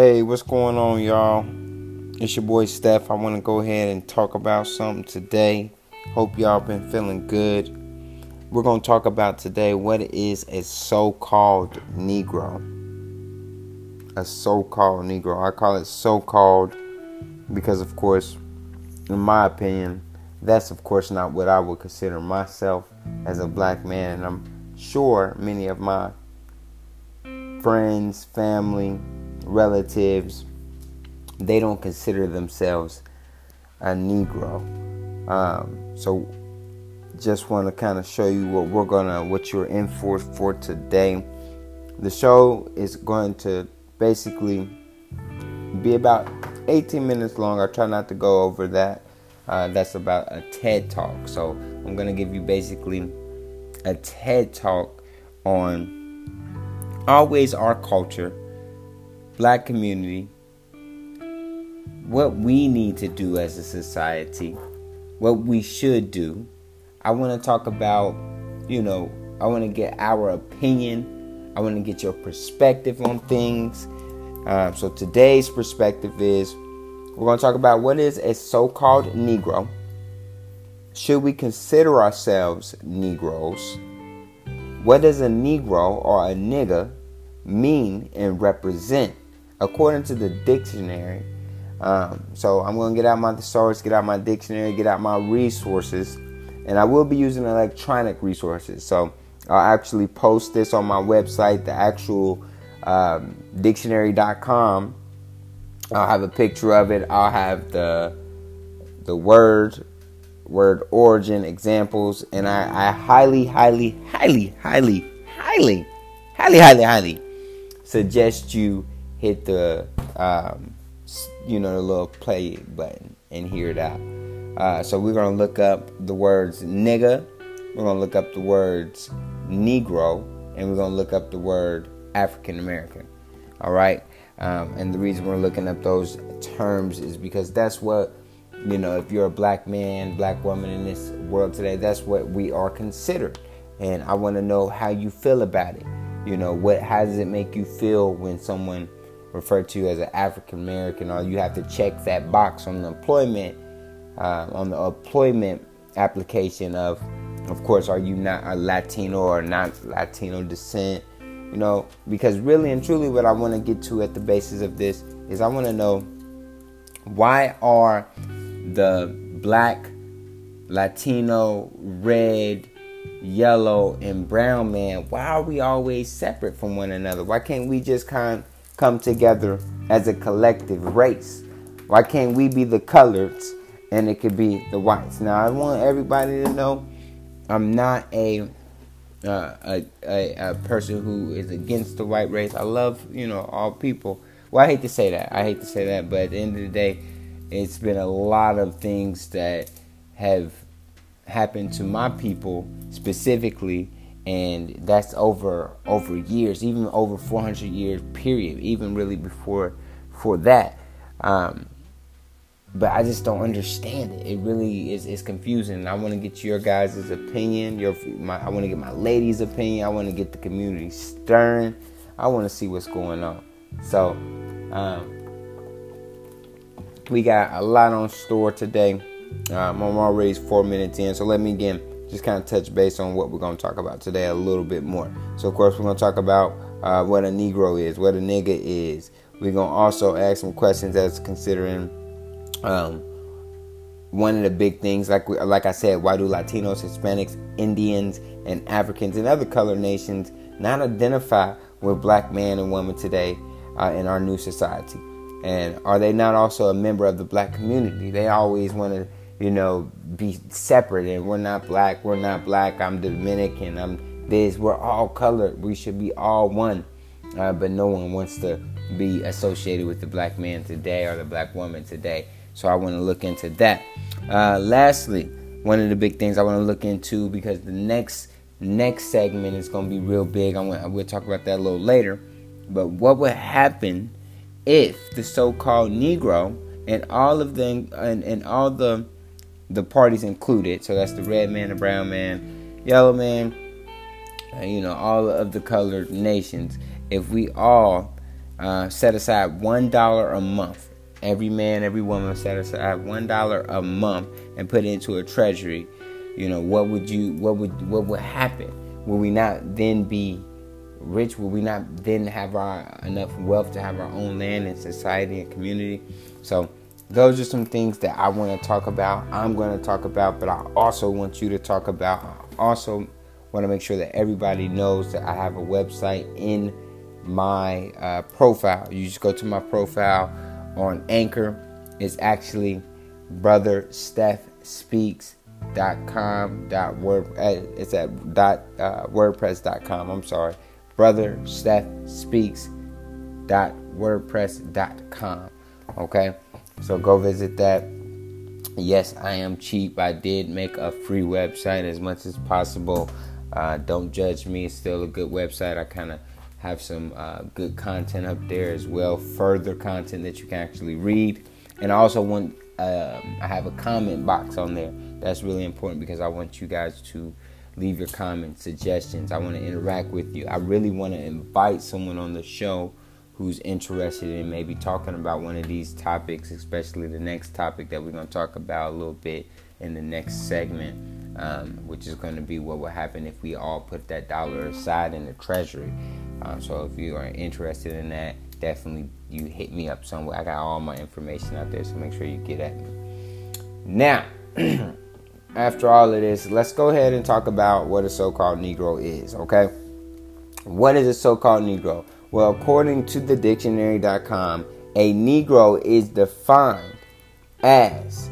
Hey, what's going on, y'all? It's your boy Steph. I want to go ahead and talk about something today. Hope y'all been feeling good. We're going to talk about today what is a so called Negro. A so called Negro. I call it so called because, of course, in my opinion, that's, of course, not what I would consider myself as a black man. And I'm sure many of my friends, family, relatives, they don't consider themselves a Negro. Um, so just want to kind of show you what we're gonna, what you're in for for today. The show is going to basically be about 18 minutes long. I try not to go over that. Uh, that's about a TED talk. So I'm gonna give you basically a TED talk on always our culture black community, what we need to do as a society, what we should do. I want to talk about, you know, I want to get our opinion. I want to get your perspective on things. Uh, so today's perspective is we're going to talk about what is a so called Negro. Should we consider ourselves Negroes? What does a Negro or a nigga mean and represent? According to the dictionary. Um, so I'm going to get out my thesaurus, get out my dictionary, get out my resources, and I will be using electronic resources. So I'll actually post this on my website, the actual um, dictionary.com. I'll have a picture of it. I'll have the the word word origin examples, and I, I highly, highly, highly, highly, highly, highly, highly, highly suggest you hit the um, you know the little play button and hear it out. Uh, so we're gonna look up the words nigga, we're gonna look up the words Negro, and we're gonna look up the word African American. All right, um, and the reason we're looking up those terms is because that's what you know. If you're a black man, black woman in this world today, that's what we are considered. And I want to know how you feel about it. You know, what how does it make you feel when someone referred to as an African American, or you have to check that box on the employment uh, on the employment application of, of course, are you not a Latino or not Latino descent? You know, because really and truly, what I want to get to at the basis of this is I want to know why are the black, Latino, red, yellow, and brown man, why are we always separate from one another? Why can't we just kind come together as a collective race? Why can't we be the coloreds and it could be the whites? Now, I want everybody to know I'm not a uh, a, a, a person who is against the white race. I love you know all people. Well, I hate to say that. I hate to say that, but at the end of the day, it's been a lot of things that have happened to my people specifically and that's over over years, even over 400 years period, even really before for that. Um, but I just don't understand it. It really is is confusing. I want to get your guys' opinion. Your my, I want to get my ladies' opinion. I want to get the community stirring. I want to see what's going on. So, um, we got a lot on store today. Um, I'm already four minutes in, so let me again just kind of touch base on what we're going to talk about today a little bit more. So, of course, we're going to talk about uh, what a Negro is, what a nigga is. We're going to also ask some questions as considering um, one of the big things, like we, like I said, why do Latinos, Hispanics, Indians, and Africans and other colored nations not identify with black man and woman today uh, in our new society? And are they not also a member of the black community? They always want to you know, be separate and we're not black, we're not black, I'm Dominican, I'm this, we're all colored, we should be all one. Uh, but no one wants to be associated with the black man today or the black woman today. So I want to look into that. Uh, lastly, one of the big things I want to look into because the next next segment is going to be real big. I want we'll talk about that a little later. But what would happen if the so-called Negro and all of the and, and all the the parties included. So that's the red man, the brown man, yellow man, uh, you know, all of the colored nations. If we all uh, set aside one dollar a month. Every man, every woman set aside one dollar a month and put it into a treasury. You know, what would you? What would? What would happen? Will we not then be rich? Will we not then have our enough wealth to have our own land and society and community? So those are some things that I want to talk about. I'm going to talk about, but I also want you to talk about. I also want to make sure that everybody knows that I have a website in my uh, profile. You just go to my profile on Anchor. It's actually brother dot word uh, it's at dot uh, wordpress.com i'm sorry brother dot wordpress.com okay so go visit that. Yes i am cheap. I did make a free website as much as possible. Uh, don't judge me. It's still a good website. I kind of have some uh, good content up there as well. Further content that you can actually read. And i also want um, i have a comment box on there. That's really important because I want you guys to leave your comments, suggestions. I want to interact with you. I really want to invite someone on the show who's interested in maybe talking about one of these topics, especially the next topic that we're going to talk about a little bit in the next segment, um, which is going to be what will happen if we all put that dollar aside in the treasury. Um, so if you are interested in that, definitely you hit me up somewhere. I got all my information out there, so make sure you get at me. Now, after all of this, let's go ahead and talk about what a so called Negro is, okay? What is a so called Negro? Well, according to the dictionary.com, a Negro is defined as,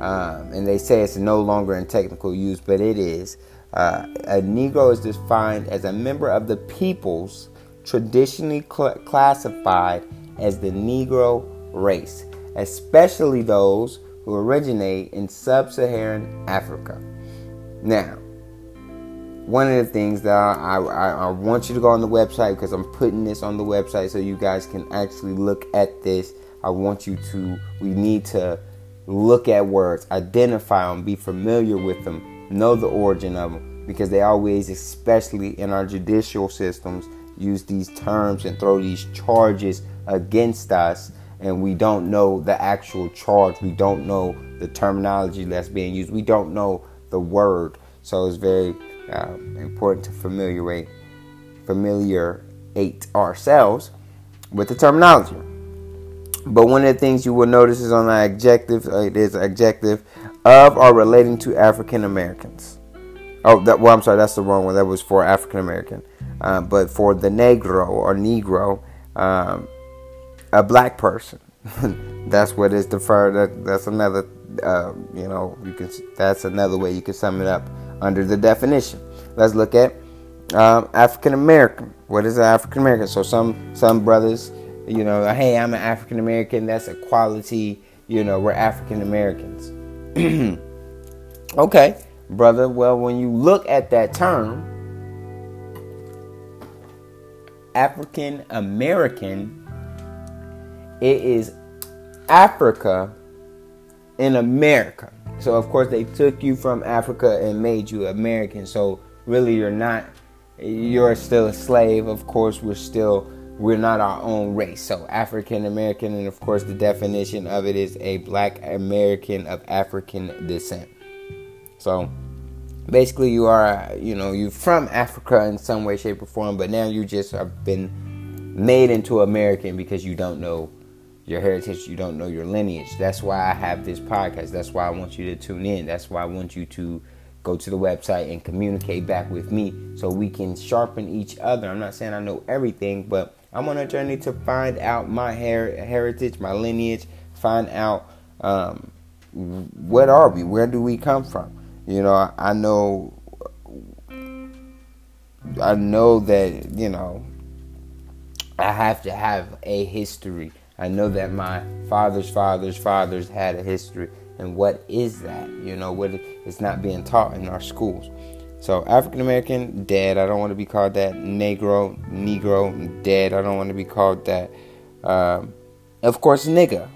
um, and they say it's no longer in technical use, but it is. Uh, a Negro is defined as a member of the peoples traditionally cl- classified as the Negro race, especially those who originate in sub Saharan Africa. Now, one of the things that I, I, I, want you to go on the website because I'm putting this on the website so you guys can actually look at this. I want you to, we need to look at words, identify them, be familiar with them, know the origin of them because they always, especially in our judicial systems, use these terms and throw these charges against us and we don't know the actual charge. We don't know the terminology that's being used. We don't know the word. So it's very uh, important to familiarate, familiarate ourselves with the terminology. But one of the things you will notice is on the adjective, uh, it is adjective of or relating to African Americans. Oh, that, well, I'm sorry, that's the wrong one. That was for African American. Uh, but for the Negro or Negro, um, a black person. that's what is deferred. That, that's another, uh, you know, you can. That's another way you can sum it up under the definition. Let's look at um, African American. What is an African American? So some some brothers, you know, hey, I'm an African American. That's a quality. You know, we're African Americans. okay, brother. Well, when you look at that term, African American it is Africa in America. So of course they took you from Africa and made you American. So really you're not you're still a slave. Of course we're still we're not our own race. So African American and of course the definition of it is a black American of African descent. So basically you are you know you're from Africa in some way shape or form but now you just have been made into American because you don't know your heritage, you don't know your lineage. That's why I have this podcast. That's why I want you to tune in. That's why I want you to go to the website and communicate back with me so we can sharpen each other. I'm not saying I know everything, but I'm on a journey to find out my her- heritage, my lineage, find out um, what are we? Where do we come from? You know, I, I know I know that, you know, I have to have a history I know that my father's father's fathers had a history, and what is that? You know, what it's not being taught in our schools. So African American, dead. I don't want to be called that. Negro, Negro, dead. I don't want to be called that. Um, of course, nigga,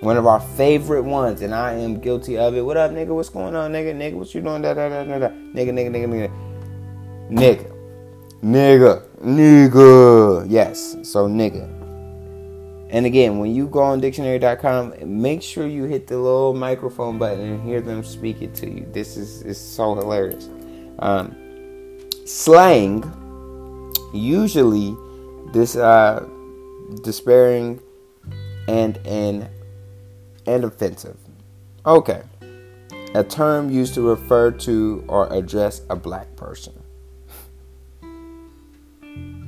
one of our favorite ones, and I am guilty of it. What up, nigga? What's going on, nigga? Nigga, what you doing? Da da da da da. Nigga, nigga, nigga, nigga, nigga, nigga, nigga. Yes. So nigga And again, when you go on dictionary.com, make sure you hit the little microphone button and hear them speak it to you. This is, is so hilarious. Um, slang, usually this uh, despairing and and and offensive. Okay. A term used to refer to or address a black person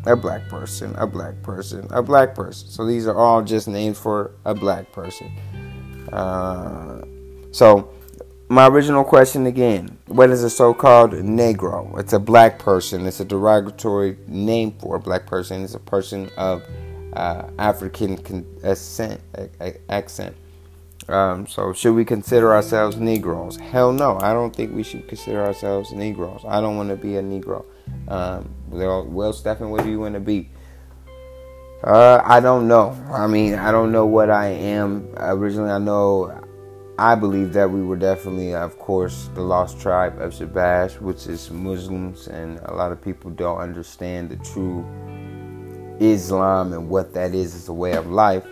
a black person, a black person, a black person. So these are all just names for a black person. Uh, so my original question again: What is a so-called Negro? It's a black person. It's a derogatory name for a black person. It's a person of uh, African accent. accent. Um, so should we consider ourselves Negroes? Hell no. I don't think we should consider ourselves Negroes. I don't want to be a Negro. Um, well, Stephen, what do you want to be? Uh, I don't know. I mean, I don't know what I am. Originally, I know, I believe that we were definitely, of course, the lost tribe of Shabazz, which is Muslims, and a lot of people don't understand the true Islam and what that is as a way of life.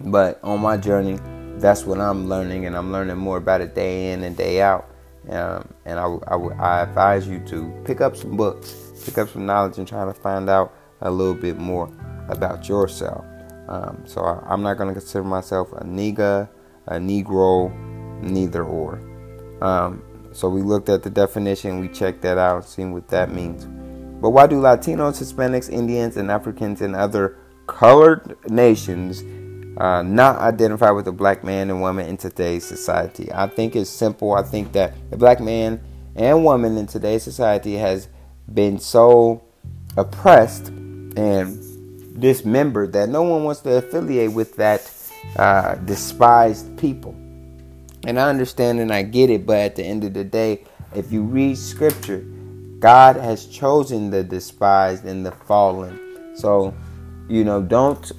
But on my journey, that's what I'm learning, and I'm learning more about it day in and day out. Um, and I, I, I, advise you to pick up some books, pick up some knowledge, and try to find out a little bit more about yourself. Um, so I, am not going to consider myself a nigga, a negro, neither or. Um, so we looked at the definition, we checked that out, seen what that means. But why do Latinos, Hispanics, Indians, and Africans and other colored nations uh, not identify with a black man and woman in today's society. I think it's simple. I think that the black man and woman in today's society has been so oppressed and dismembered that no one wants to affiliate with that uh, despised people. And I understand and I get it, but at the end of the day, if you read scripture, God has chosen the despised and the fallen. So you know, don't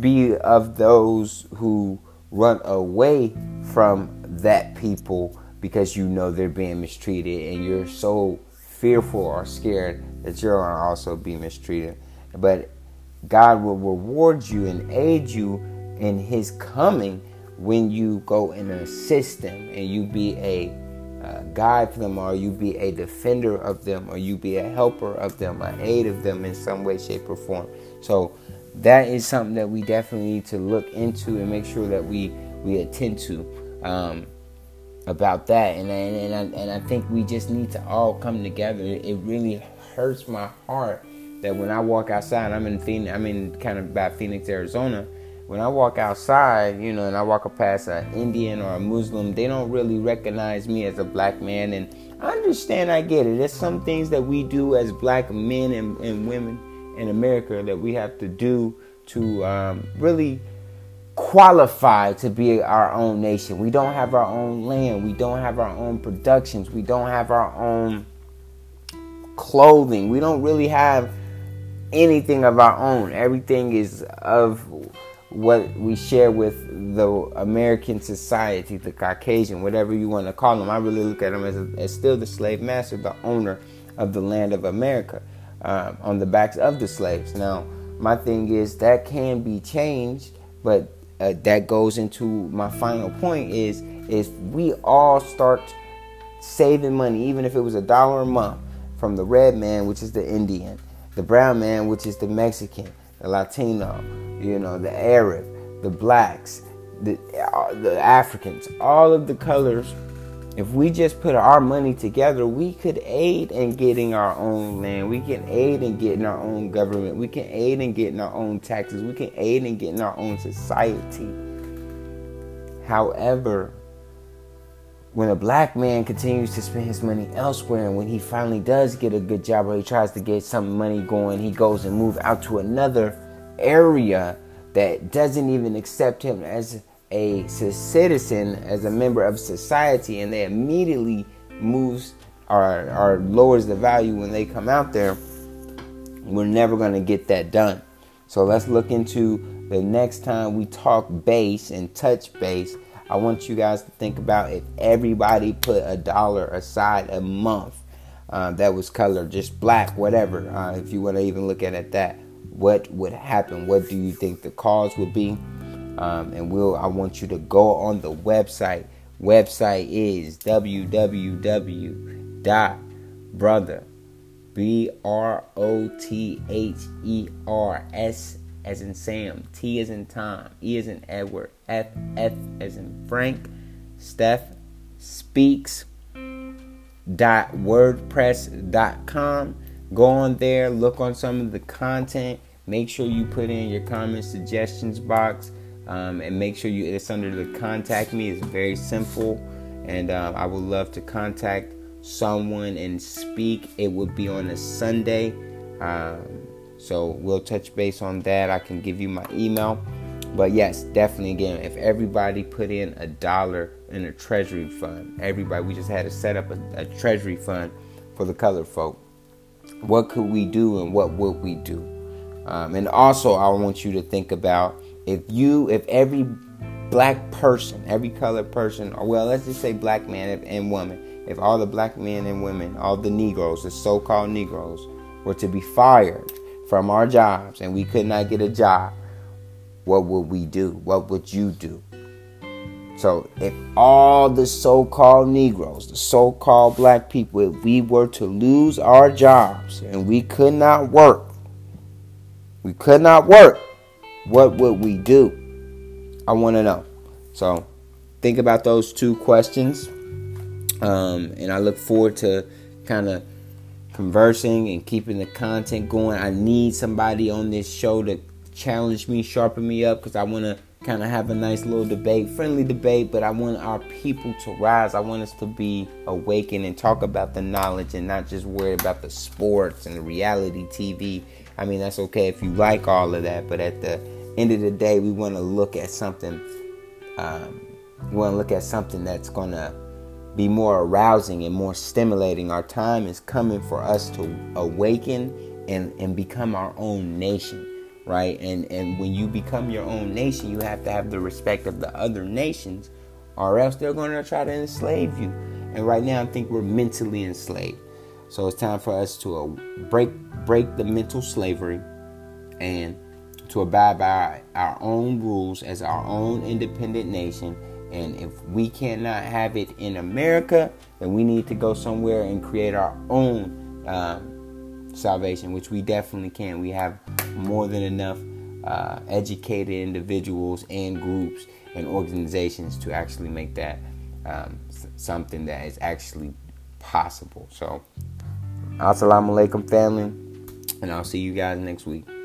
be of those who run away from that people because you know they're being mistreated and you're so fearful or scared that you're going to also be mistreated. But God will reward you and aid you in His coming when you go and assist them and you be a uh, guide for them, or you be a defender of them, or you be a helper of them, an aid of them in some way, shape, or form. So that is something that we definitely need to look into and make sure that we we attend to um, about that. And and and I, and I think we just need to all come together. It really hurts my heart that when I walk outside, I'm in Phoenix, I'm in kind of by Phoenix, Arizona. When I walk outside, you know, and I walk past an Indian or a Muslim, they don't really recognize me as a black man. And I understand, I get it. There's some things that we do as black men and, and women in America that we have to do to um, really qualify to be our own nation. We don't have our own land. We don't have our own productions. We don't have our own clothing. We don't really have anything of our own. Everything is of what we share with the American society, the Caucasian, whatever you want to call them. I really look at them as, a, as still the slave master, the owner of the land of America um, on the backs of the slaves. Now, my thing is that can be changed, but uh, that goes into my final point is if we all start saving money, even if it was a dollar a month, from the red man, which is the Indian, the brown man, which is the Mexican, the Latino, you know, the Arab, the blacks, the uh, the Africans, all of the colors if we just put our money together, we could aid in getting our own land. We can aid in getting our own government. We can aid in getting our own taxes. We can aid in getting our own society. However, when a black man continues to spend his money elsewhere and when he finally does get a good job or he tries to get some money going, he goes and move out to another area that doesn't even accept him as a citizen as a member of society and they immediately moves or, or lowers the value when they come out there we're never going to get that done. So let's look into the next time we talk base and touch base i want you guys to think about if everybody put a dollar aside a month uh, that was colored just black whatever uh, if you want to even look at it that what would happen? What do you think the cause would be? Um, and we'll I want you to go on the website. Website is www.brother B R O T H E R S as in Sam, T as in Tom, E as in Edward, F F as in Frank, Steph speaks dot wordpress.com go on there look on some of the content. Make sure you put in your comment suggestions box um, and make sure you it's under the contact me. It's very simple and um, i would love to contact someone and speak. It would be on a sunday um, so we'll touch base on that. I can give you my email. But yes definitely again if everybody put in a dollar in a treasury fund everybody we just had to set up a, a treasury fund for the colored folk what could we do and what would we do? Um, and also i want you to think about if you if every black person every colored person or well let's just say black man and woman if all the black men and women all the negroes the so-called negroes were to be fired from our jobs and we could not get a job what would we do what would you do so if all the so-called negroes the so-called black people if we were to lose our jobs and we could not work we could not work what would we do? I want to know. So think about those two questions. Um, and I look forward to kind of conversing and keeping the content going. I need somebody on this show to challenge me, sharpen me up, because I want to kind of have a nice little debate, friendly debate, but I want our people to rise. I want us to be awakened and talk about the knowledge and not just worry about the sports and the reality TV. I mean, that's okay if you like all of that, but at the end of the day, we want to look at something. Um, we want to look at something that's going to be more arousing and more stimulating. Our time is coming for us to awaken and, and become our own nation, right? And and when you become your own nation, you have to have the respect of the other nations, or else they're going to try to enslave you. And right now, I think we're mentally enslaved. So it's time for us to uh, break break the mental slavery and to abide by our own rules as our own independent nation. And if we cannot have it in America, then we need to go somewhere and create our own um, salvation, which we definitely can. We have more than enough uh, educated individuals and groups and organizations to actually make that um, something that is actually possible. So, assalamu alaikum, family, and I'll see you guys next week.